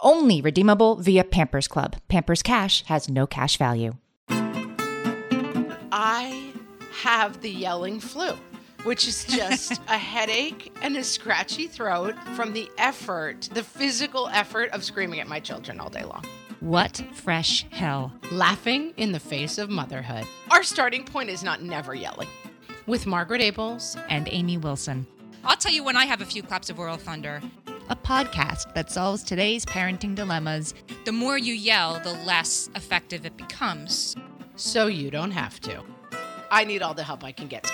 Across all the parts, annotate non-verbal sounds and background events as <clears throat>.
Only redeemable via Pampers Club. Pampers Cash has no cash value. I have the yelling flu, which is just <laughs> a headache and a scratchy throat from the effort, the physical effort of screaming at my children all day long. What fresh hell? Laughing in the face of motherhood. Our starting point is not never yelling. With Margaret Ables And Amy Wilson. I'll tell you when I have a few claps of Oral Thunder. A podcast that solves today's parenting dilemmas. The more you yell, the less effective it becomes. so you don't have to. I need all the help I can get.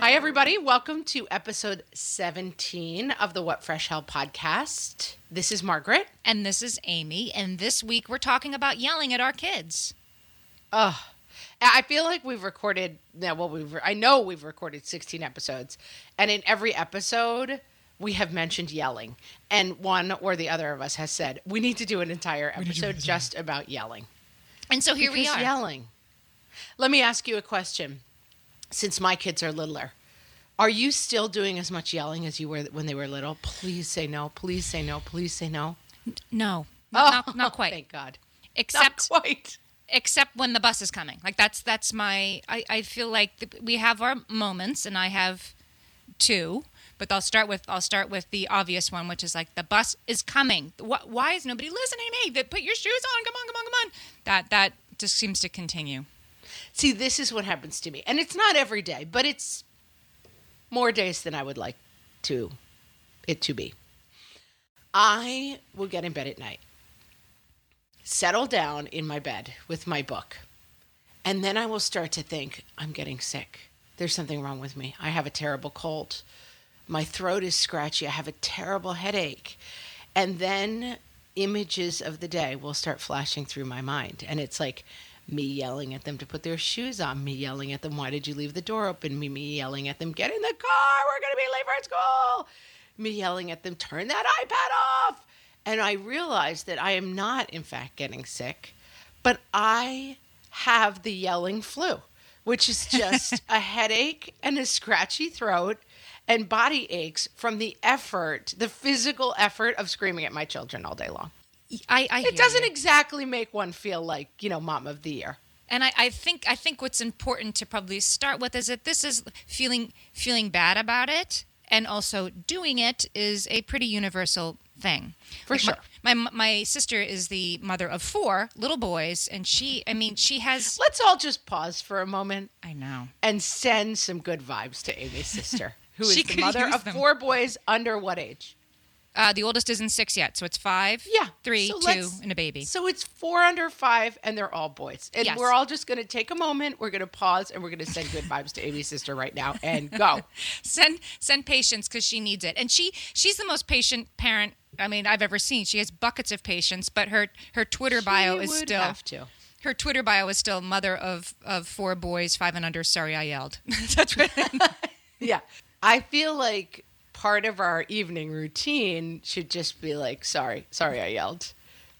Hi, everybody. Welcome to episode 17 of the What Fresh Hell podcast. This is Margaret. And this is Amy, and this week we're talking about yelling at our kids. Ugh. I feel like we've recorded, yeah, well, we've, I know we've recorded 16 episodes, and in every episode, we have mentioned yelling. And one or the other of us has said, we need to do an entire episode just about yelling. And so here we are. yelling. Let me ask you a question. Since my kids are littler, are you still doing as much yelling as you were when they were little? Please say no. Please say no. Please say no. No, not, not, not quite. <laughs> Thank God. Except Not quite. Except when the bus is coming. Like that's that's my. I, I feel like th- we have our moments, and I have two. But I'll start with I'll start with the obvious one, which is like the bus is coming. Wh- Why is nobody listening? Hey, th- put your shoes on. Come on, come on, come on. That that just seems to continue. See, this is what happens to me. And it's not every day, but it's more days than I would like to it to be. I will get in bed at night, settle down in my bed with my book, and then I will start to think, I'm getting sick. There's something wrong with me. I have a terrible cold. My throat is scratchy. I have a terrible headache. And then images of the day will start flashing through my mind. And it's like me yelling at them to put their shoes on, me yelling at them, why did you leave the door open? Me, me yelling at them, get in the car, we're going to be late for school. Me yelling at them, turn that iPad off. And I realized that I am not, in fact, getting sick, but I have the yelling flu, which is just <laughs> a headache and a scratchy throat and body aches from the effort, the physical effort of screaming at my children all day long. I, I It doesn't you. exactly make one feel like, you know, mom of the year. and I, I think I think what's important to probably start with is that this is feeling feeling bad about it, and also doing it is a pretty universal thing. For Like, sure. My, my sister is the mother of four little boys, and she I mean she has Let's all just pause for a moment I know and send some good vibes to Amy's sister, who is the mother of them. four boys under what age? Uh, the oldest isn't six yet, so it's five, Yeah. three, So two, and a baby. So it's four under five, and they're all boys. And Yes. we're all just going to take a moment. We're going to pause, and we're going to send good vibes to Amy's sister right now and go. <laughs> send send patience because she needs it and she she's the most patient parent i mean i've ever seen she has buckets of patience but her her twitter bio is still have to. her twitter bio is still mother of of four boys five and under sorry i yelled <laughs> that's <laughs> Yeah. I feel like part of our evening routine should just be like, sorry, sorry, I yelled.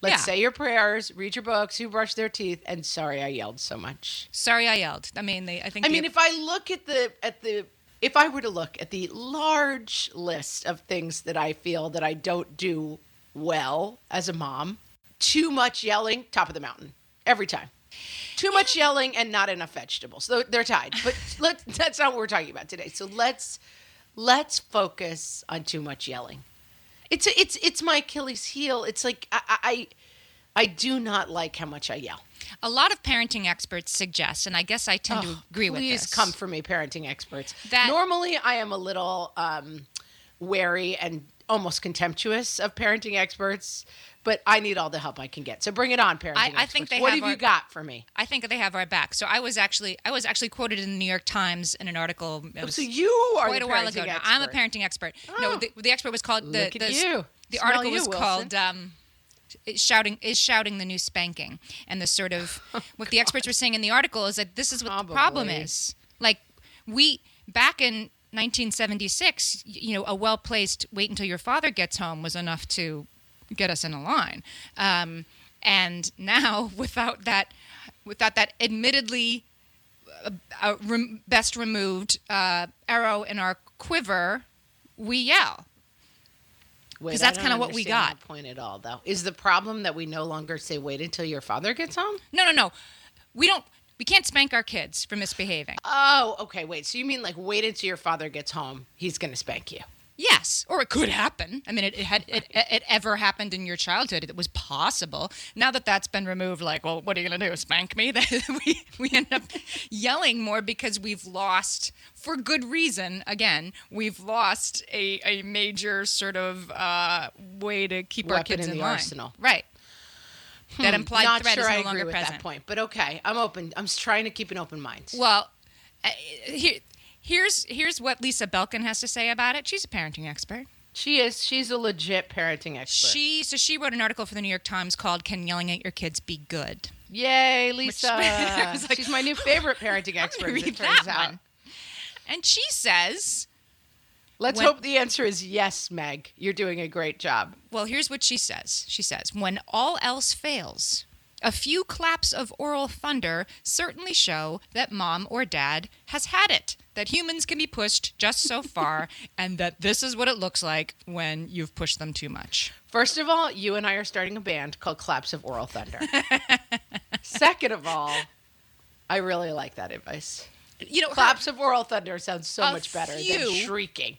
Let's Yeah. say your prayers, read your books, who brush their teeth, and sorry, I yelled so much. sorry i yelled i mean they i think I mean, if I look at the at the if I were to look at the large list of things that I feel that I don't do well as a mom, too much yelling, top of the mountain every time. Too much yelling and not enough vegetables. So they're tied. But <laughs> let that's not what we're talking about today. So let's let's focus on too much yelling. It's it's it's my Achilles heel. It's like I I, I do not like how much I yell. A lot of parenting experts suggest, and I guess I tend to Oh, agree with this. Please come for me, parenting experts. That- Normally, I am a little um, wary and almost contemptuous of parenting experts, but I need all the help I can get. So bring it on, parenting I- I experts. think they what have have you got for me? I think they have our back. So I was actually I was actually quoted in the New York Times in an article. Was So you are quite the a while parenting ago. now. expert. I'm a parenting expert. No, Oh. the, the expert was called the Look at the, you. the article you, was Wilson. called um, is shouting is shouting the new spanking and the sort of <laughs> what the experts were saying in the article is that this is what the problem is like we back in 1976 you know a well placed wait until your father gets home was enough to get us in a line um, and now <laughs> without that without that admittedly uh, uh, rem- best removed uh, arrow in our quiver we yell Because that's kinda what we got. Point at all, though. Is the problem that we no longer say "wait until your father gets home"? No, no, no. We don't. We can't spank our kids for misbehaving. Oh, okay. Wait. So you mean like wait until your father gets home? He's gonna spank you. Yes, or it could happen. I mean, it, it had it, it, ever happened in your childhood. It was possible. Now that that's been removed, like, well, what are you gonna do? Spank me? <laughs> we we end up yelling more because we've lost, for good reason. Again, we've lost a, a major sort of uh, way to keep our kids in in, the line. arsenal. That Hmm, implied Not threat sure is no I longer agree with present. that point, but okay. I'm open. I'm trying to keep an open mind. Well, uh, here, here's here's what Lisa Belkin has to say about it. She's a parenting expert. She is. She's a legit parenting expert. She so she wrote an article for the New York Times called "Can Yelling at Your Kids Be Good?" Yay, <laughs> Lisa. Was like, She's my new favorite parenting <laughs> expert, read that out. one. And she says, Let's When- hope the answer is yes, Meg. You're doing a great job. well, here's what she says. She says, "When all else fails, a few claps of oral thunder certainly show that mom or dad has had it." That humans can be pushed just so far, <laughs> and that this is what it looks like when you've pushed them too much. First of all, you and I are starting a band called Claps of Oral Thunder. <laughs> Second of all, I really like that advice. You know, her- Claps of Oral Thunder sounds so much better than shrieking,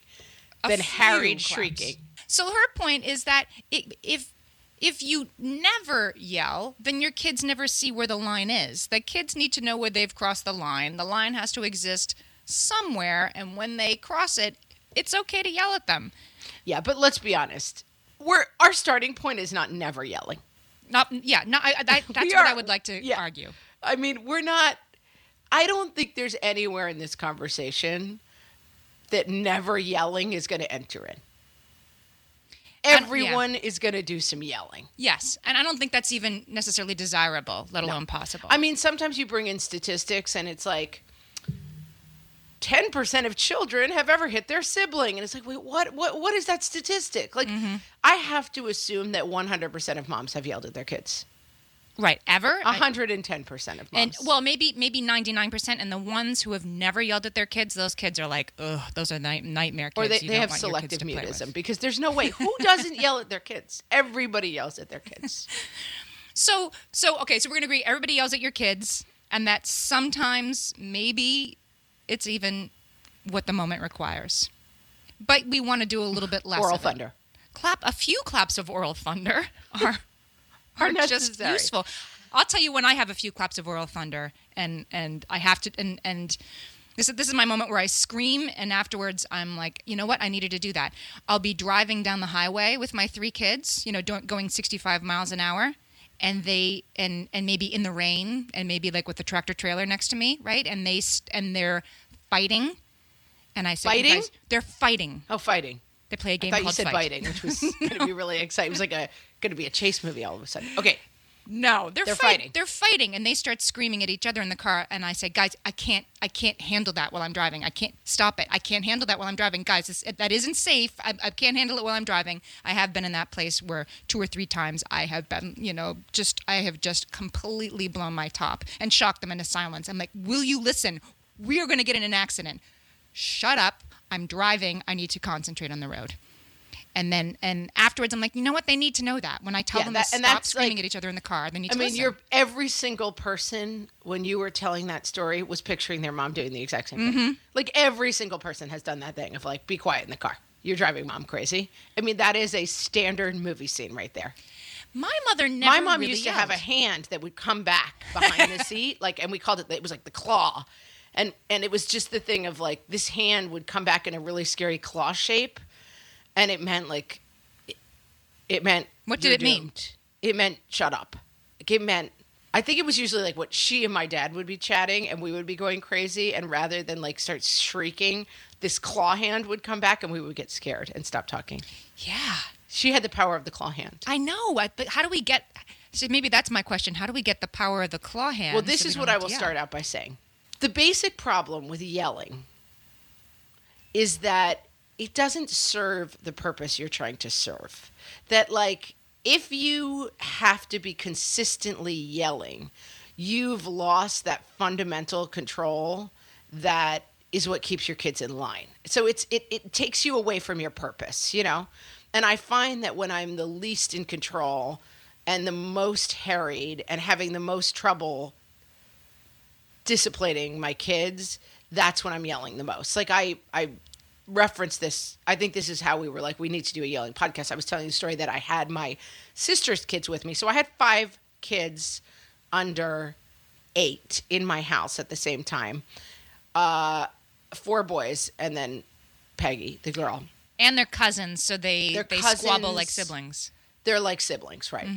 a than harried shrieking. So her point is that if if you never yell, then your kids never see where the line is. The kids need to know where they've crossed the line. The line has to exist somewhere, and when they cross it, it's okay to yell at them. Yeah, but let's be honest. We're our starting point is not never yelling. Not yeah, no, I, that, <laughs> that's We what I would like to yeah. argue. I mean, we're not. I don't think there's anywhere in this conversation that never yelling is going to enter in. don't- yeah. Everyone is going to do some yelling. Yes, and I don't think that's even necessarily desirable, let alone possible. I mean, sometimes you bring in statistics and it's like 10% of children have ever hit their sibling and it's like, "Wait, what what what is that statistic?" Like Mm-hmm. I have to assume that 100% of moms have yelled at their kids. Right? Ever? I- 110% of moms. And well, maybe maybe ninety nine percent, and the ones who have never yelled at their kids, those kids are like, ugh, those are night- nightmare kids. or they, you they have want your kids selective to play with." mutism because there's no way who doesn't yell at their kids everybody yells at their kids <laughs> So so okay, so we're gonna agree everybody yells at your kids, and that sometimes maybe it's even what the moment requires. But we want to do a little bit less. oral of it. thunder Clap a few claps of oral thunder <laughs> are are just useful. I'll tell you when I have a few claps of oral thunder and and I have to and and this is this is my moment where I scream and afterwards I'm like, you know what? I needed to do that. I'll be driving down the highway with my three kids, you know, going 65 miles an hour and they and and maybe in the rain and maybe like with the tractor trailer next to me, right? And they and they're fighting and I say, Fighting? guys, they're fighting. oh fighting They play a game thought you called said Fight. biting which was <laughs> going to be really exciting it was like a going to be a chase movie all of a sudden okay No, they're, They're fight- fighting. They're fighting, and they start screaming at each other in the car. And I say, "Guys, I can't, I can't handle that while I'm driving. I can't stop it. I can't handle that while I'm driving, guys. This, that isn't safe. I, I can't handle it while I'm driving. I have been in that place where two or three times I have been, you know, just I have just completely blown my top and shocked them into silence. I'm like, "Will you listen? We are going to get in an accident. Shut up. I'm driving. I need to concentrate on the road." And then and afterwards, I'm like, you know what? They need to know that when I tell Yeah, them that- to and stop screaming like- at each other in the car, they need I to mean, listen. you're every single person when you were telling that story was picturing their mom doing the exact same Mm-hmm. thing. Like every single person has done that thing of like, be quiet in the car. You're driving mom crazy. I mean, that is a standard movie scene right there. My mother never. My mom really used to have a hand that would come back behind the <laughs> seat, like, and we called it. It was like the claw, and and it was just the thing of like this hand would come back in a really scary claw shape, and it meant like, it, it meant What did it mean? It meant shut up. Like, It meant. I think it was usually like what she and my dad would be chatting, and we would be going crazy, and rather than like start shrieking, this claw hand would come back, and we would get scared and stop talking. Yeah, She had the power of the claw hand. I know. But how do we get? So maybe that's my question. How do we get the power of the claw hand? Well, this so we is what I will yell? start out by saying. The basic problem with yelling is that it doesn't serve the purpose you're trying to serve. That, like, if you have to be consistently yelling, you've lost that fundamental control that is what keeps your kids in line. So it's it, it takes you away from your purpose, you know? And I find that when I'm the least in control and the most harried and having the most trouble disciplining my kids, that's when I'm yelling the most. Like I I reference this. I think this is how we were like we need to do a yelling podcast. I was telling the story that I had my sister's kids with me. So I had 5 kids under 8 in my house at the same time. Uh four boys and then Peggy, the girl. And they're cousins, so they they squabble like siblings. they're like siblings, right?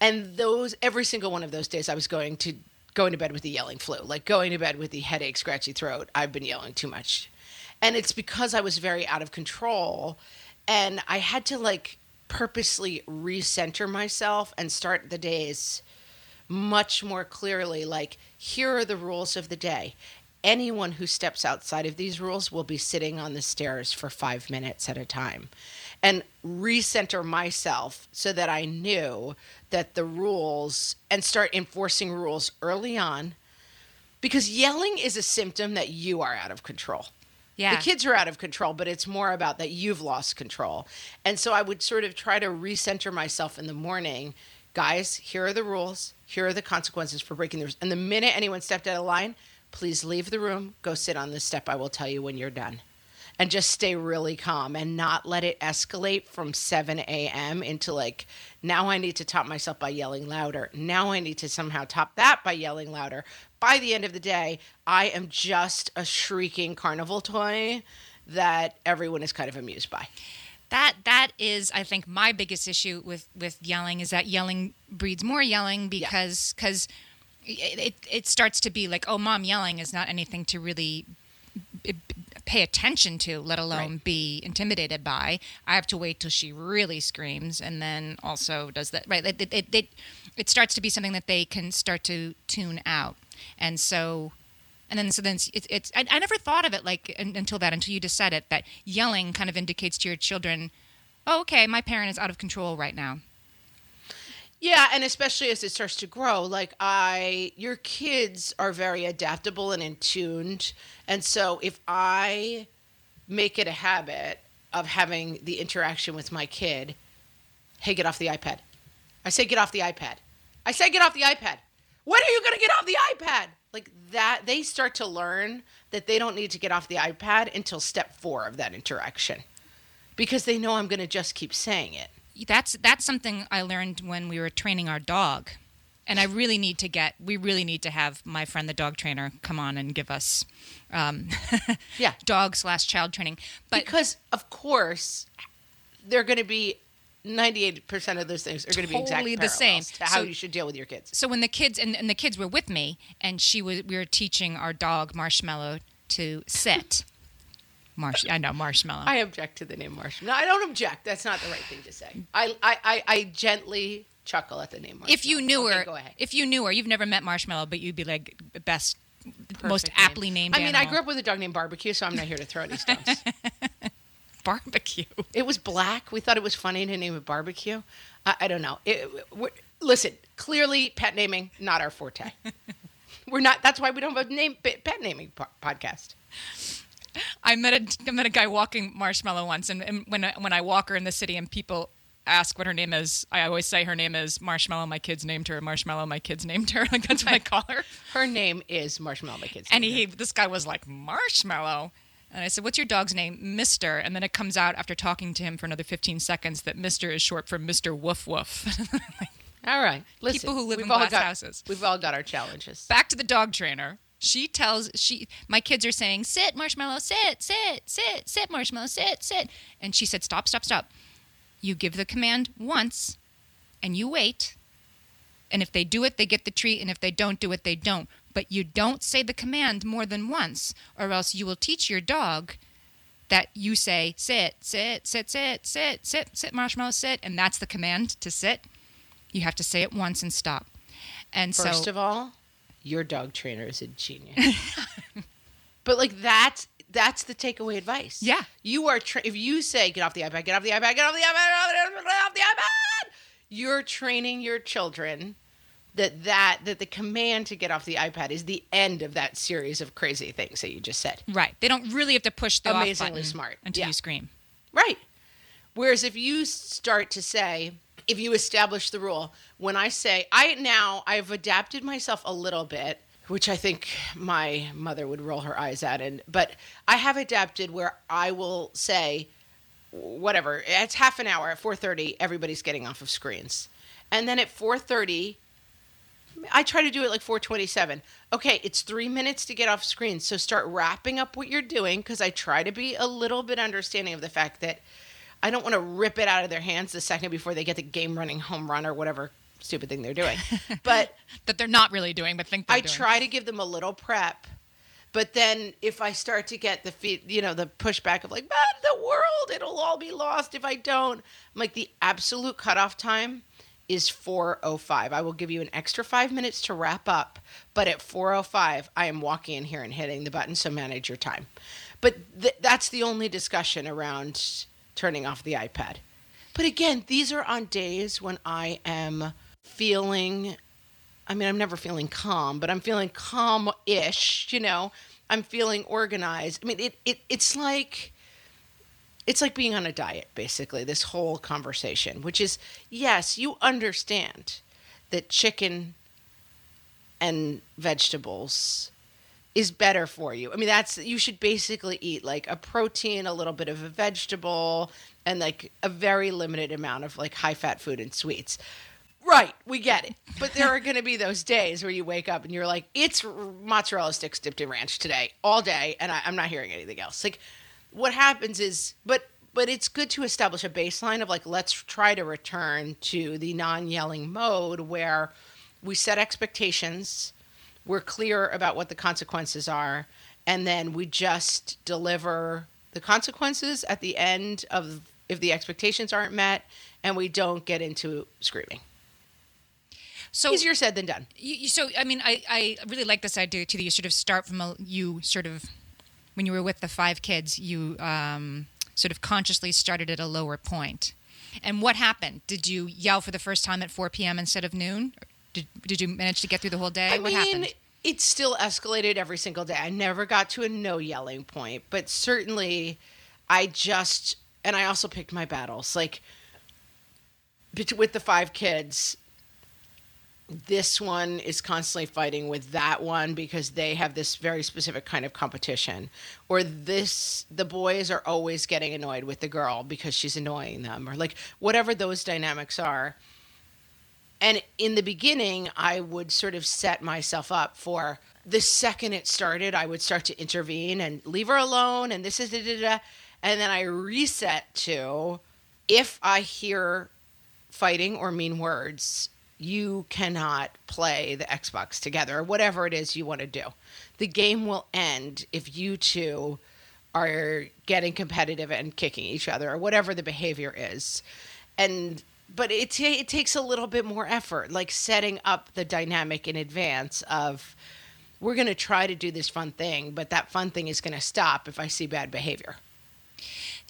And those every single one of those days, I was going to going to bed with the yelling flu, like going to bed with the headache, scratchy throat. I've been yelling too much, and it's because I was very out of control, and I had to like purposely recenter myself and start the days much more clearly. Like here are the rules of the day. Anyone who steps outside of these rules will be sitting on the stairs for five minutes at a time and recenter myself so that I knew that the rules and start enforcing rules early on because yelling is a symptom that you are out of control. Yeah. The kids are out of control, but it's more about that you've lost control. And so I would sort of try to recenter myself in the morning. Guys, here are the rules. Here are the consequences for breaking the rules. And the minute anyone stepped out of line, please leave the room, go sit on the step. I will tell you when you're done. And just stay really calm and not let it escalate from 7 a.m. into like, now I need to top myself by yelling louder. Now I need to somehow top that by yelling louder. By the end of the day, I am just a shrieking carnival toy that everyone is kind of amused by. That that is, I think, my biggest issue with with yelling is that yelling breeds more yelling because because it, it it starts to be like, oh, mom yelling is not anything to really pay attention to, let alone Right. be intimidated by. I have to wait till she really screams, and then also does that right. It it, it, it starts to be something that they can start to tune out, and so. And then, so then it's, it's I, I never thought of it like until that, until you just said it, that yelling kind of indicates to your children, oh, okay, my parent is out of control right now. Yeah, and especially as it starts to grow, like I, your kids are very adaptable and in tuned. And so if I make it a habit of having the interaction with my kid, hey, get off the iPad. I say, get off the iPad. I say, get off the iPad. When are you going to get off the iPad? Like that, they start to learn that they don't need to get off the iPad until step four of that interaction because they know I'm going to just keep saying it. That's that's something I learned when we were training our dog, and I really need to get. We really need to have my friend the dog trainer come on and give us, um, <laughs> Yeah. dog slash child training. But because of course they're going to be 98% of those things are going to be exactly the same. to how So- you should deal with your kids so when the kids and, and the kids were with me, and she was, we were teaching our dog Marshmallow to sit. Marsh, I know Marshmallow. i object to the name marshmallow no i don't object that's not the right thing to say i i i, I gently chuckle at the name marshmallow if you knew Okay, her, go ahead if you knew her, you've never met Marshmallow, but you'd be like best, most name. aptly named. i mean i grew up with a dog named barbecue so i'm not here to throw any stones <laughs> barbecue. it was black we thought it was funny to name it barbecue i, I don't know it, listen clearly pet naming not our forte <laughs> we're not that's why we don't have a name pet naming po- podcast I met a <laughs> I met a guy walking Marshmallow once, and, and when I, when I walk her in the city, and people ask what her name is, I always say her name is Marshmallow. My kids named her Marshmallow. My kids named her. <laughs> Like that's what I call her. Her name is Marshmallow. My kids. And he, this guy was like Marshmallow. And I said, "What's your dog's name, Mister?" And then it comes out after talking to him for another 15 seconds that Mister is short for Mister Woof Woof. <laughs> All right. Listen, People who live in glass got- houses. We've all got our challenges. Back to the dog trainer. She tells she my kids are saying, "Sit, Marshmallow, sit, sit, sit, sit, Marshmallow, sit, sit." And she said, "Stop, stop, stop." You give the command once and you wait. And if they do it, they get the treat, and if they don't do it, they don't. But you don't say the command more than once, or else you will teach your dog that you say sit, sit, sit, sit, sit, sit, sit, marshmallow, sit, and that's the command to sit. You have to say it once and stop. And First so of all, your dog trainer is a genius. <laughs> but like that's that's the takeaway advice. Yeah. You are tra- if you say get off the iPad, get off the iPad, get off the iPad, get off the iPad, you're training your children that that that the command to get off the iPad is the end of that series of crazy things that you just said. Right. They don't really have to push the Amazingly off button smart. until Yeah. you scream. Right. Whereas if you start to say, if you establish the rule, when I say, I now, I've adapted myself a little bit, which I think my mother would roll her eyes at, and but I have adapted where I will say, whatever, it's half an hour at 4:30, everybody's getting off of screens, and then at 4:30. I try to do it like 427. Okay, it's three minutes to get off screen. So start wrapping up what you're doing because I try to be a little bit understanding of the fact that I don't want to rip it out of their hands the second before they get the game running home run or whatever stupid thing they're doing. <laughs> But That they're not really doing, but think I doing. try to give them a little prep. But then if I start to get the feed, you know, the pushback of like, but the world, it'll all be lost if I don't. I'm like, the absolute cutoff time is 4.05. I will give you an extra five minutes to wrap up. But at 4.05, I am walking in here and hitting the button. So manage your time. But th- that's the only discussion around turning off the iPad. But again, these are on days when I am feeling I mean, I'm never feeling calm, but I'm feeling calm-ish, you know. I'm feeling organized. I mean, it, it it's like it's like being on a diet basically this whole conversation, which is yes, you understand that chicken and vegetables is better for you. I mean, that's you should basically eat like a protein, a little bit of a vegetable, and like a very limited amount of like high fat food and sweets. Right, we get it. But there are going to be those days where you wake up and you're like, it's mozzarella sticks dipped in ranch today, all day, and I, I'm not hearing anything else. Like, what happens is, but but it's good to establish a baseline of like, let's try to return to the non-yelling mode where we set expectations, we're clear about what the consequences are, and then we just deliver the consequences at the end of if the expectations aren't met, and we don't get into screaming. So Easier said than done. You, so I mean, I, I really like this idea too. That you sort of start from a you sort of when you were with the five kids, you um, sort of consciously started at a lower point. And what happened? Did you yell for the first time at 4 p.m. instead of noon? Did, did you manage to get through the whole day? I what mean, happened? it still escalated every single day. I never got to a no yelling point, but certainly I just, and I also picked my battles. Like, with the five kids, this one is constantly fighting with that one because they have this very specific kind of competition or this the boys are always getting annoyed with the girl because she's annoying them or like whatever those dynamics are and in the beginning i would sort of set myself up for the second it started i would start to intervene and leave her alone and this is da, da, da. and then i reset to if i hear fighting or mean words you cannot play the xbox together or whatever it is you want to do the game will end if you two are getting competitive and kicking each other or whatever the behavior is and but it, ta- it takes a little bit more effort like setting up the dynamic in advance of we're going to try to do this fun thing but that fun thing is going to stop if i see bad behavior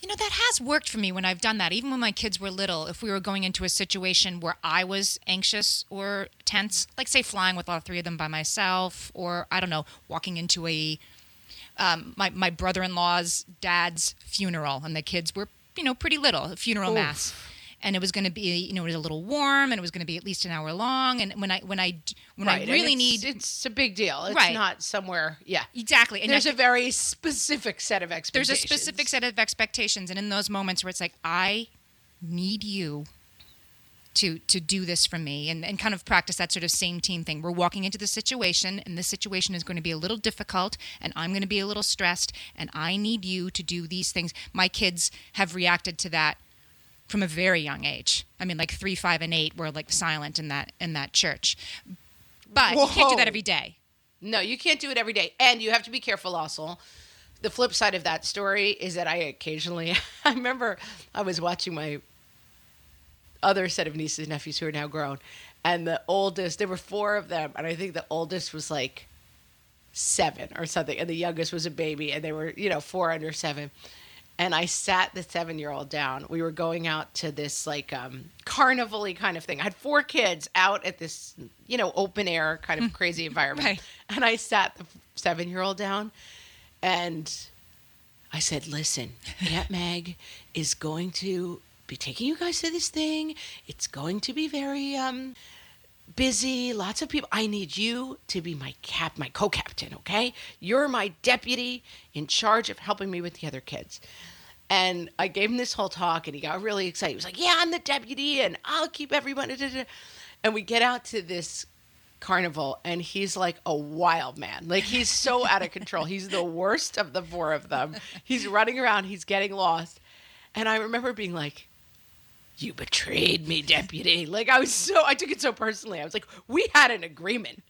You know, that has worked for me when I've done that. Even when my kids were little, if we were going into a situation where I was anxious or tense, like say flying with all three of them by myself, or I don't know, walking into a um, my my brother in law's dad's funeral, and the kids were you know pretty little, a funeral mass. And it was going to be, you know, it was a little warm, and it was going to be at least an hour long. And when I, when I, when Right. I really it's- need it's a big deal. It's Right. not somewhere. Yeah. exactly, and There's a very specific set of expectations there's a specific set of expectations and in those moments where it's like i need you to to do this for me and, and kind of practice that sort of same team thing we're walking into the situation and this situation is going to be a little difficult and i'm going to be a little stressed and i need you to do these things my kids have reacted to that from a very young age i mean like three five and eight were like silent in that in that church but you can't do that every day No, you can't do it every day. And you have to be careful also. The flip side of that story is that I occasionally, <laughs> I remember I was watching my other set of nieces and nephews who are now grown. And the oldest, there were four of them. And I think the oldest was like seven or something. And the youngest was a baby. And they were, you know, four under seven. And I sat the seven year old down. We were going out to this like um, carnival kind of thing. I had four kids out at this, you know, open air kind of crazy environment. Right. And I sat the seven year old down and I said, listen, Aunt <laughs> Meg is going to be taking you guys to this thing. It's going to be very um, busy, lots of people. I need you to be my cap, my co-captain, okay? You're my deputy in charge of helping me with the other kids. And I gave him this whole talk, and he got really excited. He was like, "Yeah, I'm the deputy, and I'll keep everyone." da, da, da." And we get out to this carnival, and he's like a wild man. Like he's so <laughs> out of control. He's the worst of the four of them. He's running around. He's getting lost. And I remember being like, you betrayed me, deputy. Like I was so I took it so personally. I was like, we had an agreement.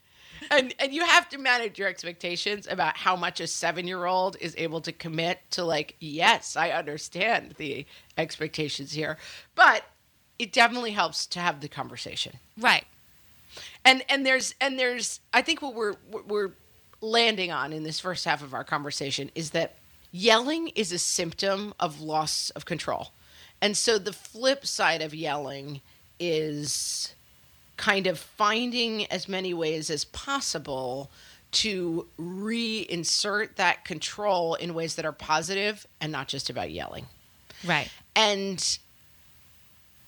And and you have to manage your expectations about how much a 7-year-old is able to commit to like, yes, I understand the expectations here. But it definitely helps to have the conversation. right And and there's and there's I think what we're what we're landing on in this first half of our conversation is that yelling is a symptom of loss of control. And so the flip side of yelling is kind of finding as many ways as possible to reinsert that control in ways that are positive and not just about yelling. right And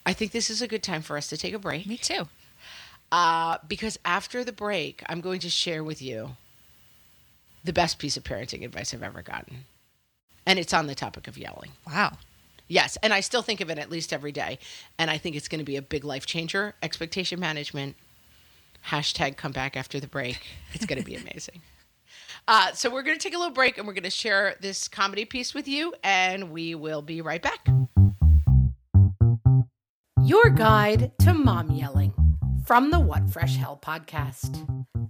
I think this is a good time for us to take a break me too uh, because after the break, I'm going to share with you the best piece of parenting advice I've ever gotten. And it's on the topic of yelling. wow Yes. And I still think of it at least every day. And I think it's going to be a big life changer. Expectation management. Hashtag come back after the break. It's going to be <laughs> amazing. Uh, so we're going to take a little break and we're going to share this comedy piece with you. And we will be right back. Your guide to mom yelling from the What Fresh Hell podcast.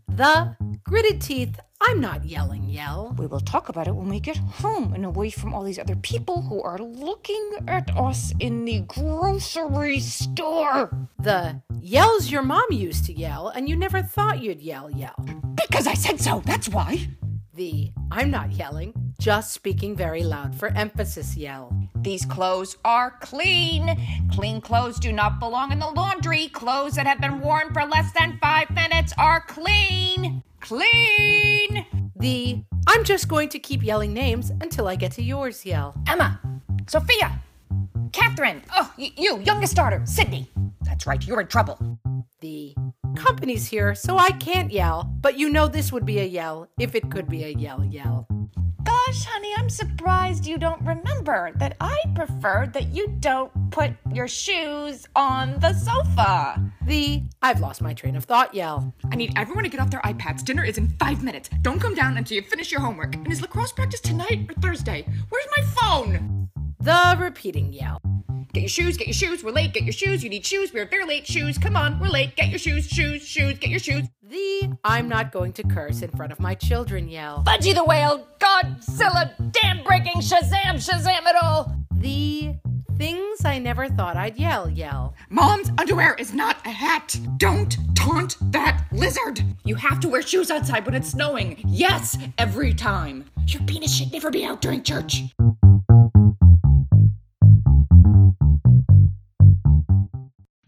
The gritted teeth, I'm not yelling yell. We will talk about it when we get home and away from all these other people who are looking at us in the grocery store. The yells your mom used to yell and you never thought you'd yell yell. Because I said so, that's why. The I'm not yelling, just speaking very loud for emphasis yell. These clothes are clean. Clean clothes do not belong in the laundry. Clothes that have been worn for less than five minutes are clean. Clean. The I'm just going to keep yelling names until I get to yours yell. Emma, Sophia, Catherine, oh, y- you, youngest daughter, Sydney. That's right, you're in trouble. The company's here, so I can't yell, but you know this would be a yell if it could be a yell yell. Gosh, honey, I'm surprised you don't remember that I prefer that you don't put your shoes on the sofa. The I've lost my train of thought yell. I need everyone to get off their iPads. Dinner is in five minutes. Don't come down until you finish your homework. And is lacrosse practice tonight or Thursday? Where's my phone? The repeating yell. Get your shoes, get your shoes. We're late. Get your shoes. You need shoes. We're very late. Shoes. Come on. We're late. Get your shoes, shoes, shoes. Get your shoes. The I'm not going to curse in front of my children yell. Budgie the Whale, Godzilla, dam breaking, Shazam, Shazam it all. The things I never thought I'd yell yell. Mom's underwear is not a hat. Don't taunt that lizard. You have to wear shoes outside when it's snowing. Yes, every time. Your penis should never be out during church.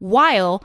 while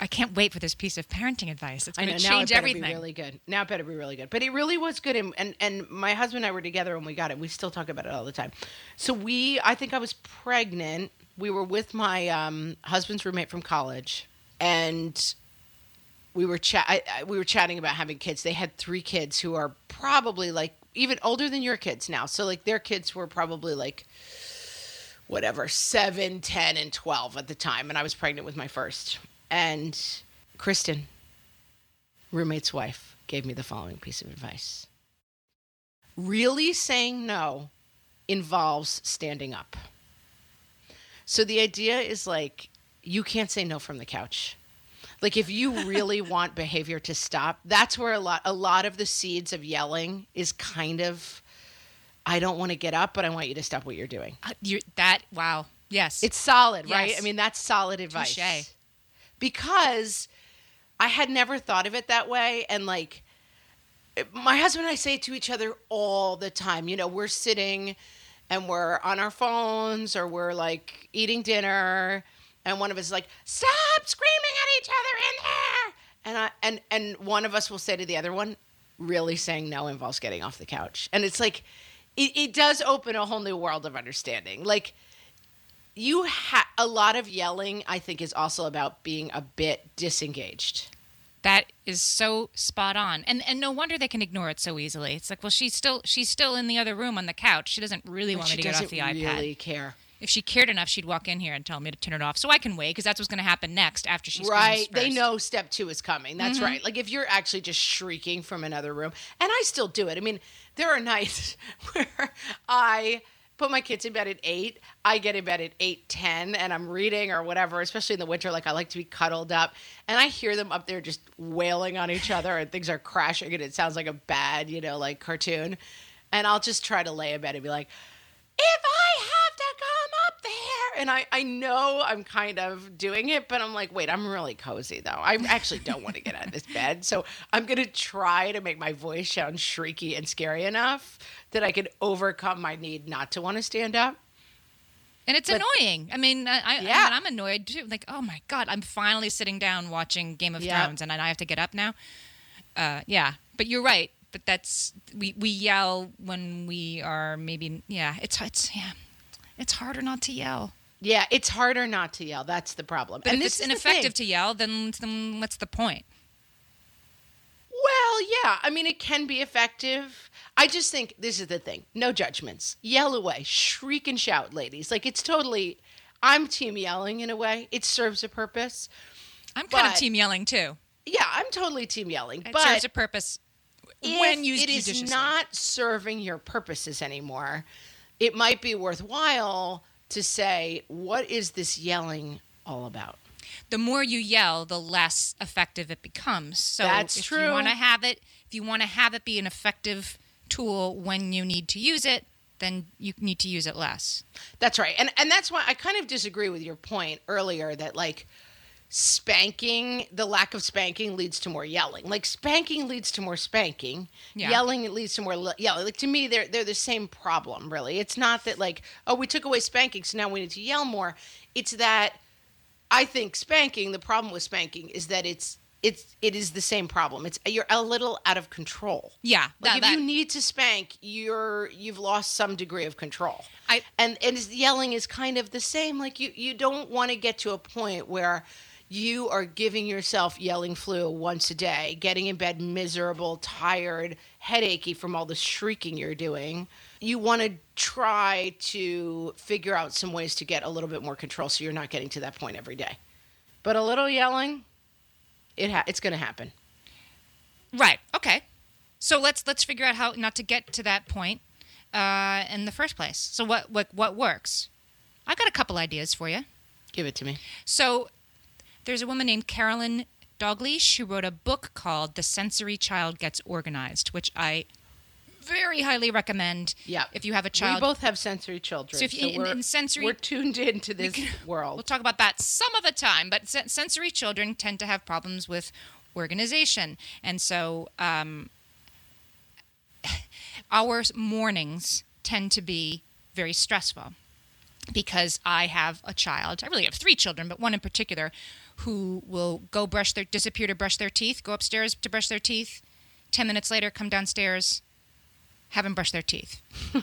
I can't wait for this piece of parenting advice. It's going to now change it better everything. Be really good. Now it better be really good. But it really was good, and, and and my husband and I were together when we got it. We still talk about it all the time. So we, I think I was pregnant. We were with my um, husband's roommate from college, and we were chat. I, I- we were chatting about having kids. They had three kids who are probably like even older than your kids now. So like their kids were probably like whatever, seven, ten, and 12 at the time. And I was pregnant with my first. And Kristen, roommate's wife, gave me the following piece of advice Really saying no involves standing up. So the idea is like, you can't say no from the couch. Like if you <laughs> really want behavior to stop, that's where a lot a lot of the seeds of yelling is kind of I don't want to get up, but I want you to stop what you're doing. Uh, you that wow. Yes. It's solid, right? I mean, that's solid advice. Touche. Because I had never thought of it that way. And like, my husband and I say to each other all the time. You know, we're sitting and we're on our phones or we're like eating dinner, and one of us is like, "Stop screaming at each other in there!" And I and and one of us will say to the other one, "Really saying no involves getting off the couch." And it's like, it, it does open a whole new world of understanding. Like you have a lot of yelling. I think is also about being a bit disengaged. That is so spot on, and and no wonder they can ignore it so easily. It's like, well, she's still she's still in the other room on the couch. She doesn't really want me to get off the iPad. really care. If she cared enough, she'd walk in here and tell me to turn it off, so I can wait because that's what's going to happen next after she's Right. They. Mm-hmm. know step two is coming. That's right. Like if you're actually just shrieking from another room, and I still do it. I mean, there are nights <laughs> where I put my kids in bed at eight. I get in bed at eight ten, and I'm reading or whatever. Especially in the winter, like I like to be cuddled up, and I hear them up there just wailing on each other, and things are crashing, and it sounds like a bad, you know, like cartoon. And I'll just try to lay in bed and be like, if I up there, and I, I know I'm kind of doing it, but I'm like, wait, I'm really cozy though. I actually don't want to get out of this bed. So I'm going to try to make my voice sound shrieky and scary enough that I can overcome my need not to want to stand up. and it's annoying. I mean, I, I, Yeah. I'm annoyed too. Like, oh my god, I'm finally sitting down watching Game of Yeah. Thrones, and I have to get up now. Uh, yeah, but you're right. But that's we we yell when we are maybe yeah. It's it's yeah. It's harder not to yell. Yeah, it's harder not to yell. That's the problem. But and if it's ineffective to yell, then then what's the point? Well, yeah. I mean, it can be effective. I just think this is the thing. No judgments. Yell away. Shriek and shout, ladies. Like, it's totally. I'm team yelling in a way. It serves a purpose. I'm kind of team yelling too. Yeah, I'm totally team yelling. It but serves a purpose when used it is not serving your purposes anymore, it might be worthwhile to say, what is this yelling all about? the more you yell, the less effective it becomes. So That's if true. you want to have it, if you want to have it be an effective tool when you need to use it, then you need to use it less. That's right. And and that's why I kind of disagree with your point earlier that like spanking, the lack of spanking leads to more yelling. Like spanking leads to more spanking. Yeah. Yelling it leads to more le- yelling. Like to me they're they're the same problem really. It's not that like oh we took away spanking so now we need to yell more. It's that I think spanking, the problem with spanking is that it's it's it is the same problem. It's you're a little out of control. Yeah, Like that- if that- you need to spank, you're you've lost some degree of control. I- and and yelling is kind of the same. Like you you don't want to get to a point where you are giving yourself yelling flu once a day, getting in bed miserable, tired, headachy from all the shrieking you're doing. You want to try to figure out some ways to get a little bit more control so you're not getting to that point every day. But a little yelling, it ha- it's going to happen. Right. Okay. So let's let's figure out how not to get to that point uh, in the first place. So what what what works? I got a couple ideas for you. Give it to me. So there's a woman named Carolyn Dalgliesh who wrote a book called The Sensory Child Gets Organized, which I very highly recommend. Yeah. If you have a child, We both have sensory children. So if you- in- we're, in sensory- we're tuned into this world. We'll talk about that some of the time, but sen- sensory children tend to have problems with organization. And so um, <laughs> our mornings tend to be very stressful because I have a child. I really have three children, but one in particular who will go brush their disappear to brush their teeth, go upstairs to brush their teeth, 10 minutes later come downstairs, haven't brushed their teeth. <laughs>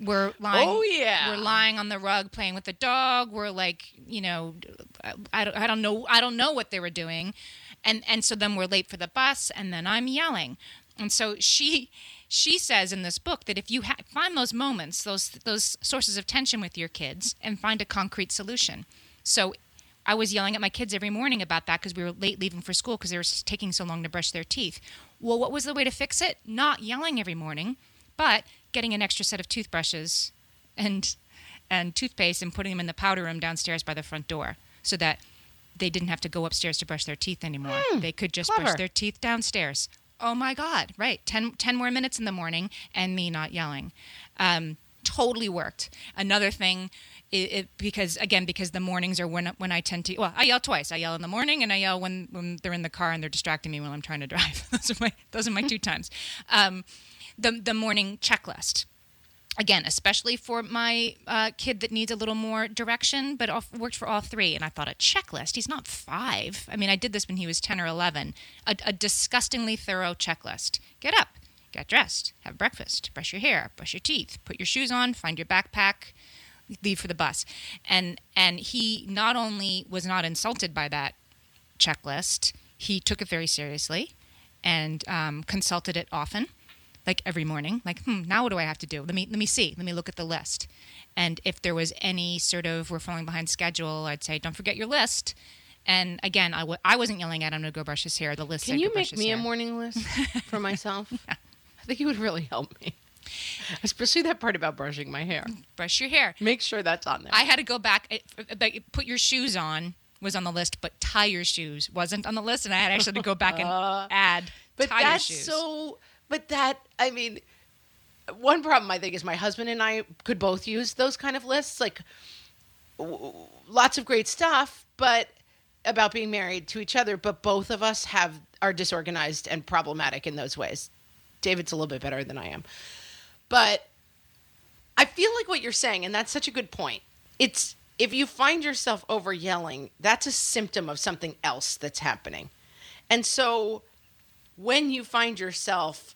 We're lying. Oh, yeah. We're lying on the rug playing with the dog. We're like, you know, I don't, I don't know, I don't know what they were doing, and and so then we're late for the bus, and then I'm yelling, and so she she says in this book that if you ha- find those moments, those those sources of tension with your kids, and find a concrete solution. So I was yelling at my kids every morning about that because we were late leaving for school because they were taking so long to brush their teeth. Well, what was the way to fix it? Not yelling every morning, but getting an extra set of toothbrushes and and toothpaste and putting them in the powder room downstairs by the front door so that they didn't have to go upstairs to brush their teeth anymore. Hmm, they could just brush their teeth downstairs. Oh my God, right. 10, 10 more minutes in the morning and me not yelling. Um, totally worked. Another thing, it, it, because again, because the mornings are when, when I tend to, well, I yell twice. I yell in the morning and I yell when, when they're in the car and they're distracting me while I'm trying to <laughs> drive. those are my, those are my two times. Um, the, the morning checklist again, especially for my uh, kid that needs a little more direction, but off, worked for all three. And I thought a checklist. He's not five. I mean, I did this when he was ten or eleven. A, a disgustingly thorough checklist. Get up. get dressed, have breakfast, brush your hair, brush your teeth, put your shoes on, find your backpack, leave for the bus. And and he not only was not insulted by that checklist, he took it very seriously and um, consulted it often, like every morning. Like, hmm, now what do I have to do? Let me let me see. Let me look at the list. And if there was any sort of we're falling behind schedule, I'd say don't forget your list. And again, I w- I wasn't yelling at him to go brush his hair. The list. Can you make me a morning list <laughs> for myself? I think it would really help me. Especially that part about brushing my hair. brush your hair? Make sure that's on there. I had to go back. Like, put your shoes on was on the list, but tie your shoes wasn't on the list, and I had actually to go back and <laughs> add but tie that's your shoes. so. But that I mean, one problem I think is my husband and I could both use those kind of lists. Like, w- lots of great stuff, but about being married to each other. But both of us have are disorganized and problematic in those ways. David's a little bit better than I am, but I feel like what you're saying, and that's such a good point. It's if you find yourself over yelling, that's a symptom of something else that's happening. And so when you find yourself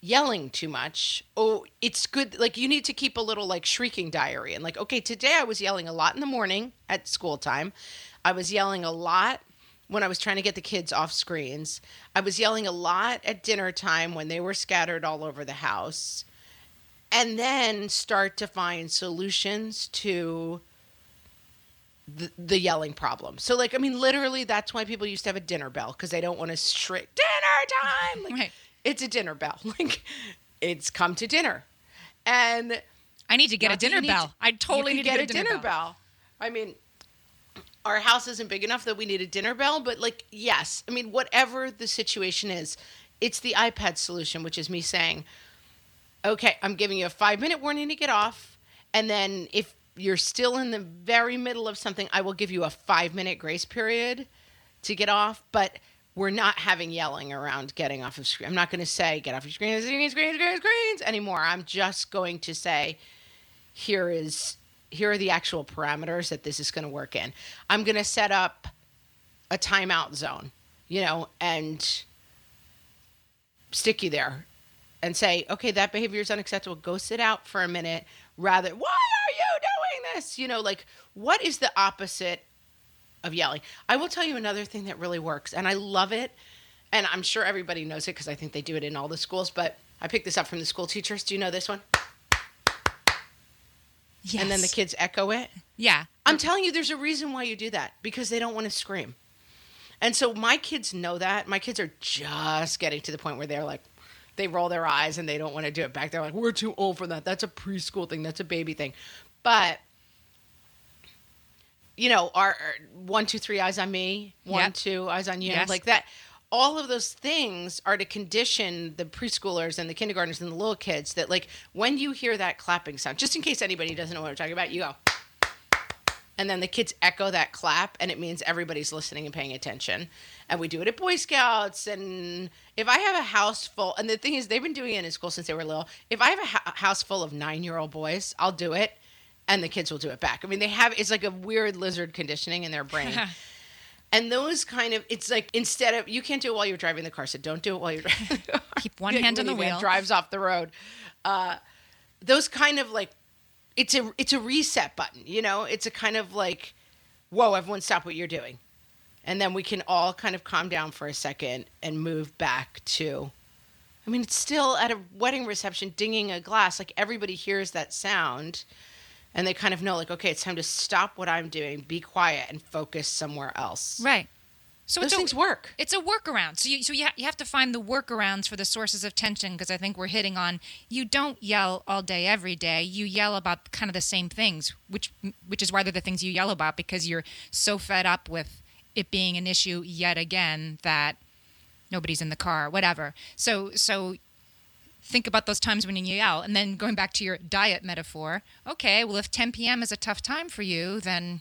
yelling too much, oh, it's good. Like you need to keep a little like shrieking diary and like, okay, today I was yelling a lot in the morning at school time. I was yelling a lot when I was trying to get the kids off screens. I was yelling a lot at dinner time when they were scattered all over the house. And then start to find solutions to the, the yelling problem. So, like, I mean, literally, that's why people used to have a dinner bell because they don't want to shriek dinner time. Like, Right. It's a dinner bell. <laughs> Like, it's come to dinner, and I need to get a not that you dinner bell. to- I totally need to get a dinner, bell. I mean, our house isn't big enough that we need a dinner bell, but like, yes, I mean, whatever the situation is, it's the iPad solution, which is me saying, okay, I'm giving you a five minute warning to get off. And then if you're still in the very middle of something, I will give you a five minute grace period to get off. But we're not having yelling around getting off of screen. I'm not going to say get off your screen, screens, screens, screens, screens anymore. I'm just going to say, here is here are the actual parameters that this is going to work in. I'm going to set up a timeout zone, you know, and stick you there and say, okay, that behavior is unacceptable. Go sit out for a minute rather, why are you doing this? You know, like, what is the opposite of yelling? I will tell you another thing that really works, and I love it. And I'm sure everybody knows it because I think they do it in all the schools, but I picked this up from the school teachers. Do you know this one? Yes. And then the kids echo it. Yeah. I'm telling you, there's a reason why you do that because they don't want to scream. And so my kids know that. My kids are just getting to the point where they're like, they roll their eyes and they don't want to do it back. They're like, we're too old for that. That's a preschool thing. That's a baby thing. But, you know, our, our one, two, three eyes on me, one, Yep. two eyes on you, Yes. like that. All of those things are to condition the preschoolers and the kindergartners and the little kids that, like, when you hear that clapping sound, just in case anybody doesn't know what I'm talking about, you go, and then the kids echo that clap and it means everybody's listening and paying attention and we do it at boy scouts and if i have a house full and the thing is they've been doing it in school since they were little if i have a house full of nine year old boys i'll do it and the kids will do it back. I mean they have it's like a weird lizard conditioning in their brain. <laughs> And those kind of it's like instead of you can't do it while you're driving the car so don't do it while you're <laughs> driving. Keep one <laughs> hand on the wheel. drives off the road. Uh, those kind of like it's a it's a reset button you know? It's a kind of like whoa everyone stop what you're doing. And then we can all kind of calm down for a second and move back to i mean it's still at a wedding reception dinging a glass like everybody hears that sound and they kind of know like okay it's time to stop what i'm doing be quiet and focus somewhere else Right. So those it's things a, work It's a workaround. So you so you, ha- you have to find the workarounds for the sources of tension because I think we're hitting on you don't yell all day every day. You yell about kind of the same things, which which is why they're the things you yell about because you're so fed up with it being an issue yet again that nobody's in the car, whatever. So so think about those times when you yell and then going back to your diet metaphor. Okay, well if 10 p.m. is a tough time for you, then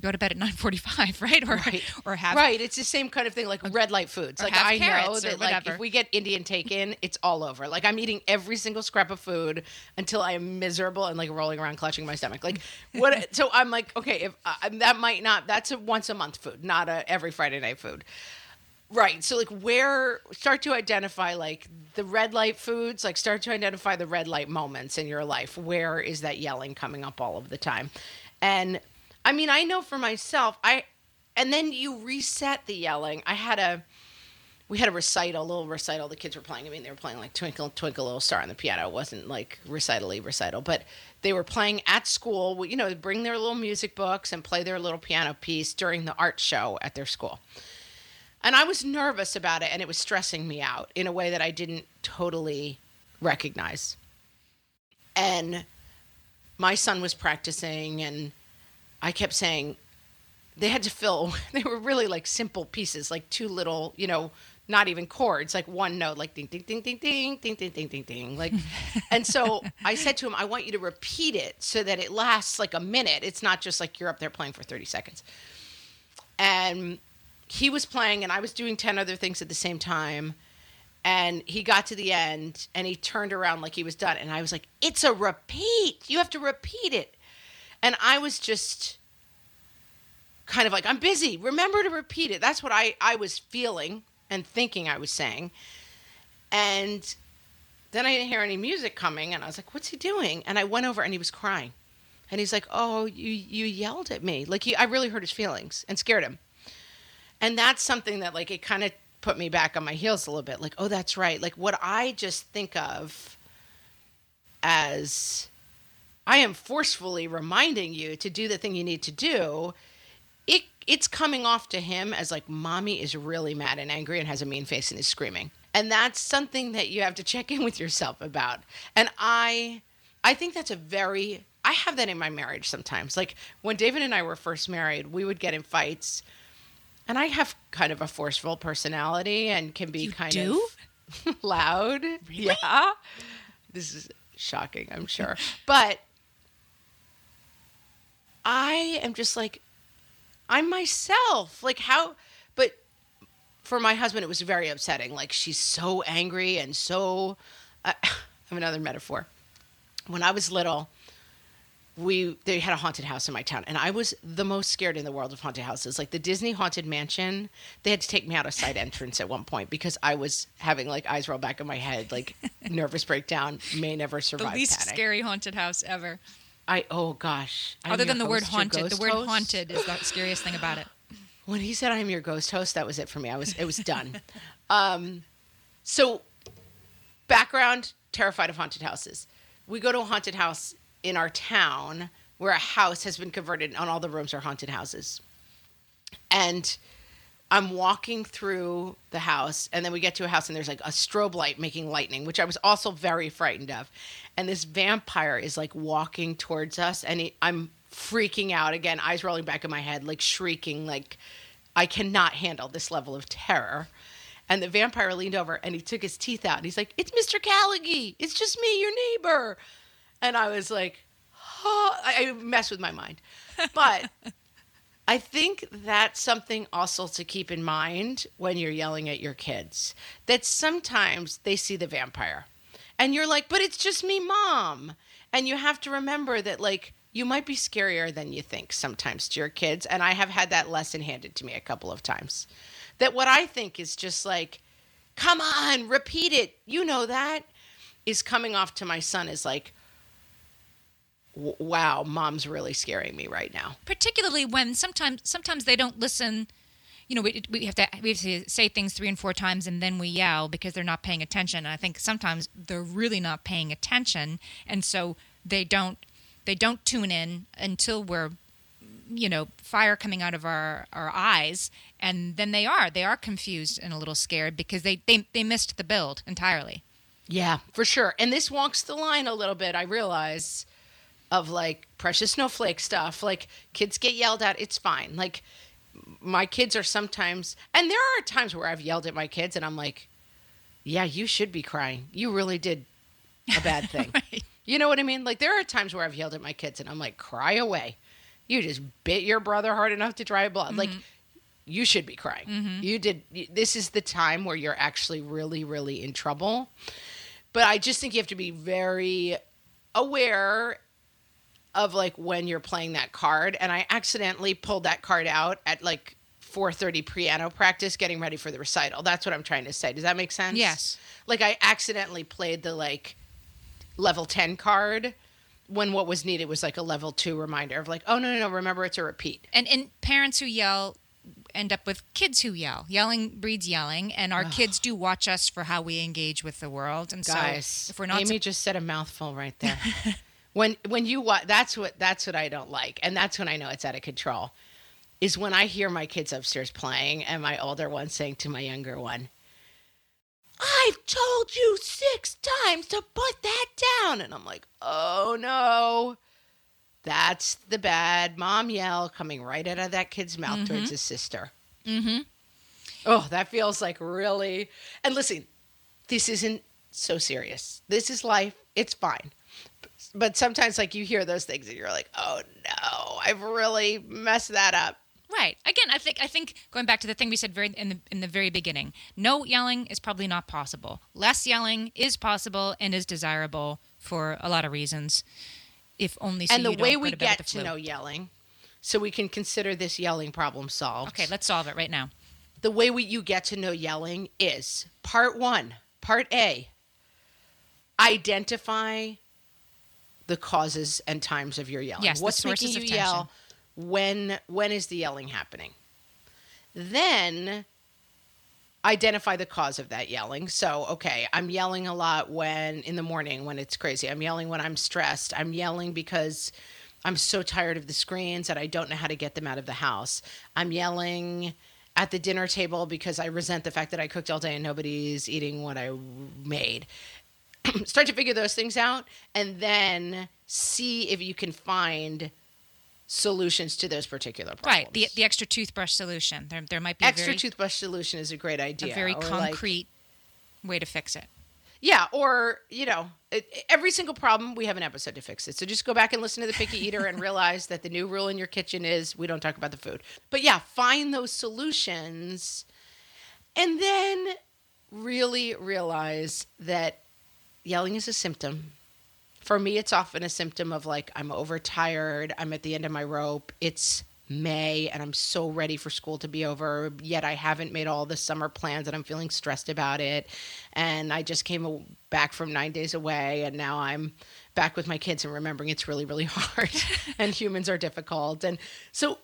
go to bed at <laughs> 9:45, right? Or right or have right it's the same kind of thing like red light foods like i know carrots or that like if we get indian takein it's all over like i'm eating every single scrap of food until i am miserable and like rolling around clutching my stomach like what <laughs> so i'm like okay if uh, that might not that's a once a month food not a every friday night food Right. So like where start to identify like the red light foods, like start to identify the red light moments in your life. Where is that yelling coming up all of the time? And I mean, I know for myself, I and then you reset the yelling. I had a we had a recital, a little recital the kids were playing. I mean, they were playing like Twinkle Twinkle Little Star on the piano. It wasn't like recital recital, but they were playing at school. You know, bring their little music books and play their little piano piece during the art show at their school. And I was nervous about it and it was stressing me out in a way that I didn't totally recognize. And my son was practicing and I kept saying they had to fill they were really like simple pieces, like two little, you know, not even chords, like one note, like ding ding ding ding ding ding ding ding ding ding. Like and so I said to him, I want you to repeat it so that it lasts like a minute. It's not just like you're up there playing for 30 seconds. And he was playing and I was doing 10 other things at the same time. And he got to the end and he turned around like he was done. And I was like, it's a repeat. You have to repeat it. And I was just kind of like, I'm busy. Remember to repeat it. That's what I, I was feeling and thinking I was saying. And then I didn't hear any music coming. And I was like, what's he doing? And I went over and he was crying. And he's like, oh, you, you yelled at me. Like, he, I really hurt his feelings and scared him and that's something that like it kind of put me back on my heels a little bit like oh that's right. Like what i just think of as i am forcefully reminding you to do the thing you need to do it it's coming off to him as like mommy is really mad and angry and has a mean face and is screaming. And that's something that you have to check in with yourself about. And i i think that's a very i have that in my marriage sometimes. Like when david and i were first married we would get in fights and I have kind of a forceful personality and can be You kind do? of <laughs> loud. Really? Yeah. This is shocking, I'm sure. <laughs> but I am just like I'm myself. Like how but for my husband it was very upsetting. Like she's so angry and so uh, <laughs> I have another metaphor. When I was little, we they had a haunted house in my town and i was the most scared in the world of haunted houses like the disney haunted mansion they had to take me out a side <laughs> entrance at one point because i was having like eyes roll back in my head like <laughs> nervous breakdown may never survive. The least panic. scary haunted house ever. i oh gosh Other than the word haunted. The word host. haunted is the scariest thing about it. <sighs> when he said i'm your ghost host that was it for me i was it was done um so background terrified of haunted houses we go to a haunted house in our town where a house has been converted and all the rooms are haunted houses. And i'm walking through the house and then we get to a house and there's like a strobe light making lightning which i was also very frightened of. And this vampire is like walking towards us and he, i'm freaking out again eyes rolling back in my head like shrieking like i cannot handle this level of terror. And the vampire leaned over and he took his teeth out and he's like it's mr callaghy it's just me your neighbor and i was like oh, I, mess with my mind but <laughs> I think that's something also to keep in mind when you're yelling at your kids. That sometimes they see the vampire and you're like, but it's just me, mom. And you have to remember that, like, you might be scarier than you think sometimes to your kids. And I have had that lesson handed to me a couple of times. That what I think is just like, come on, repeat it. You know that is coming off to my son is like, "W- wow, mom's really scaring me right now. particularly when sometimes sometimes they don't listen. You know we, we have to we have to say things three and four times and then we yell because they're not paying attention. And i think sometimes they're really not paying attention. And so they don't they don't tune in until we're you know fire coming out of our our eyes. And then they are they are confused and a little scared because they they, they missed the build entirely. Yeah, for sure. And this walks the line a little bit, I realize, of like precious snowflake stuff. Like kids get yelled at, it's fine. Like my kids are sometimes, and there are times where I've yelled at my kids and I'm like, yeah, you should be crying. You really did a bad <laughs> thing. You know what I mean? Like there are times where I've yelled at my kids and I'm like, cry away. You just bit your brother hard enough to dry blood. Like mm-hmm. you should be crying. Mm-hmm. You did. This is the time where you're actually really, really in trouble. But I just think you have to be very aware of like when you're playing that card. And I accidentally pulled that card out at like 4:30 piano practice getting ready for the recital. That's what I'm trying to say. Does that make sense? Yes. Like I accidentally played the like level 10 card when what was needed was like a level 2 reminder of like, "Oh no, no, no, remember it's a repeat." And and parents who yell end up with kids who yell. Yelling breeds yelling, and our kids do watch us for how we engage with the world. And Guys, so if we're not Amy just said a mouthful right there. <laughs> when when you watch that's what that's what I don't like, and that's when I know it's out of control. Is when I hear my kids upstairs playing, and my older one saying to my younger one, "I've told you six times to put that down," and I'm like, "Oh no." That's the bad mom yell coming right out of that kid's mouth towards his sister. Mm-hmm. Oh, that feels like really. And listen, this isn't so serious. This is life. It's fine. But sometimes, like, you hear those things and you're like, oh no, I've really messed that up. Right. Again, I think I think going back to the thing we said very in the in the very beginning, no yelling is probably not possible. Less yelling is possible and is desirable for a lot of reasons. If only so and the you way we to bed with get to know yelling, so we can consider this yelling problem solved. Okay, let's solve it right now. the way we, you get to know yelling is part one, part A, identify the causes and times of your yelling. Yes, What's making of you yell? When when is the yelling happening? Then identify the cause of that yelling. So, okay, I'm yelling a lot when in the morning when it's crazy. I'm yelling when I'm stressed. I'm yelling because I'm so tired of the screens that I don't know how to get them out of the house. I'm yelling at the dinner table because I resent the fact that I cooked all day and nobody's eating what I made. <clears throat> Start to figure those things out and then see if you can find solutions to those particular problems. Right. The the extra toothbrush solution. There there might be a extra very, toothbrush solution is a great idea. a very Or, like- concrete way to fix it. Yeah, or you know, it, every single problem we have an episode to fix it. So just go back and listen to the picky <laughs> eater and realize that the new rule in your kitchen is we don't talk about the food. But yeah, find those solutions, and then really realize that yelling is a symptom. For me, it's often a symptom of like I'm overtired, I'm at the end of my rope. It's May and I'm so ready for school to be over, yet I haven't made all the summer plans and I'm feeling stressed about it. And I just came back from nine days away and now I'm back with my kids and remembering it's really, really <laughs> hard and humans are difficult. And so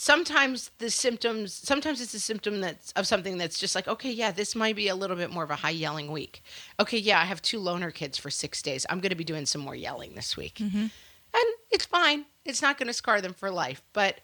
sometimes the symptoms sometimes it's a symptom that's of something that's just like okay yeah this might be a little bit more of a high yelling week. Okay yeah i have two loaner kids for six days. I'm going to be doing some more yelling this week. Mm-hmm. And it's fine. It's not going to scar them for life. But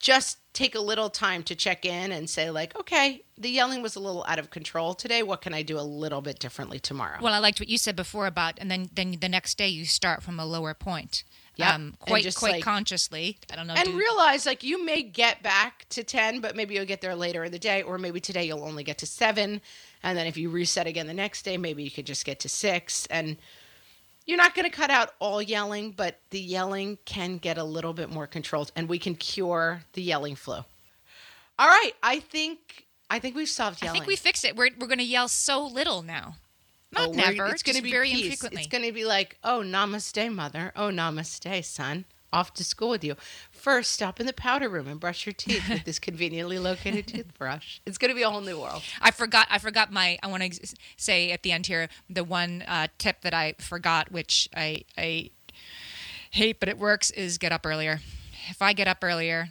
just take a little time to check in and say like okay the yelling was a little out of control today. What can i do a little bit differently tomorrow? Well, I liked what you said before about, and then then the next day you start from a lower point. Yep. Um, quite just, quite like- consciously. I don't know. and do- realize like you may get back to 10 but maybe you'll get there later in the day or maybe today you'll only get to 7 and then if you reset again the next day maybe you could just get to 6 and you're not going to cut out all yelling but the yelling can get a little bit more controlled and we can cure the yelling flu all right i think i think we've solved yelling. I think we fixed it. We're we're going to yell so little now. Not Oh, never. It's going to be very peace. infrequently. It's going to be like, oh, namaste, mother. Oh, namaste, son. Off to school with you. First, stop in the powder room and brush your teeth with this <laughs> conveniently located toothbrush. It's going to be a whole new world. I forgot. I forgot my. I want to say at the end here the one uh, tip that I forgot, which I I hate, but it works, is get up earlier. If I get up earlier,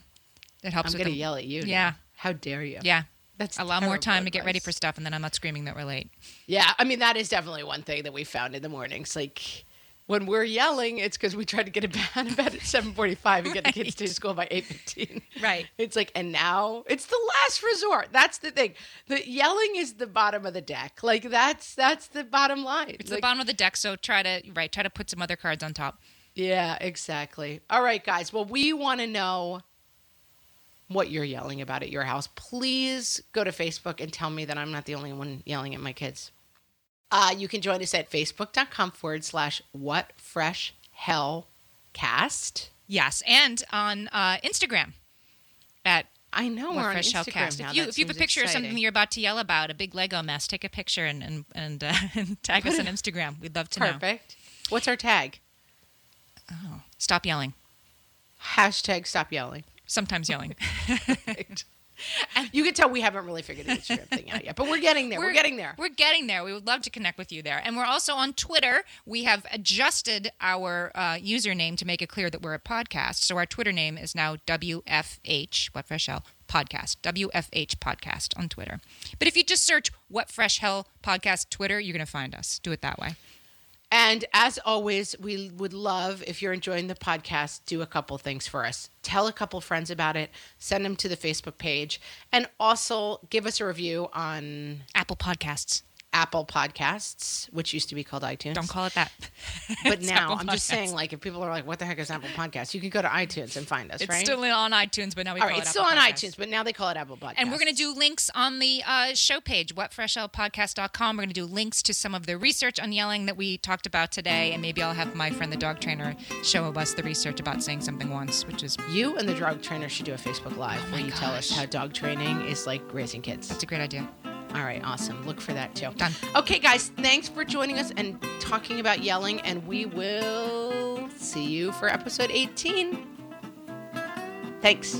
it helps. I'm going to yell at you. now. Yeah. How dare you? Yeah, That's allow more terrible time to get ready for stuff, and then I'm not screaming that we're late. Yeah, I mean that is definitely one thing that we found in the mornings. Like when we're yelling, it's because we try to get out <laughs> of bed at seven forty-five and get the kids to school by eight fifteen. Right. It's like, and now it's the last resort. That's the thing. The yelling is the bottom of the deck. Like that's that's the bottom line. It's the bottom of the deck, so try to right. Try to put some other cards on top. Yeah, exactly. All right, guys. Well, we want to know what you're yelling about at your house. Please go to Facebook and tell me that I'm not the only one yelling at my kids. Uh, you can join us at facebook.com forward slash what fresh hell cast. Yes, and on uh, Instagram at I know we're What on Fresh Instagram Hellcast. now. If you, if you have a picture of something you're about to yell about, a big Lego mess, take a picture and and and, uh, <laughs> and tag us on Instagram. We'd love to know. Perfect. What's our tag? Oh, stop yelling. Hashtag stop yelling. Sometimes yelling. <laughs> You can tell we haven't really figured the Instagram thing out yet, but we're getting there. We're, getting there. We're getting there. We would love to connect with you there. And we're also on Twitter. We have adjusted our uh, username to make it clear that we're a podcast. So our Twitter name is now WFH, What Fresh Hell Podcast, WFH Podcast on Twitter. But if you just search What Fresh Hell Podcast Twitter, you're going to find us. Do it that way. And as always, we would love if you're enjoying the podcast, do a couple things for us. Tell a couple friends about it, send them to the Facebook page, and also give us a review on Apple Podcasts. Apple Podcasts, which used to be called iTunes. Don't call it that. <laughs> But now Apple I'm just Podcasts. saying, like, if people are like, "What the heck is Apple Podcasts?" You can go to iTunes and find us, It's right? still on iTunes, but now we All call right, it it's still Apple on Podcasts. iTunes, but now they call it Apple Podcasts. And we're going to do links on the uh, show page, whatfreshhellpodcast.com. We're going to do links to some of the research on yelling that we talked about today. And maybe I'll have my friend, the dog trainer, show us the research about saying something once, which is You and the dog trainer should do a Facebook Live Oh where you tell us how dog training is like raising kids. that's a great idea. All right, awesome. Look for that too. Done. Okay, guys, thanks for joining us and talking about yelling, and we will see you for episode 18. Thanks.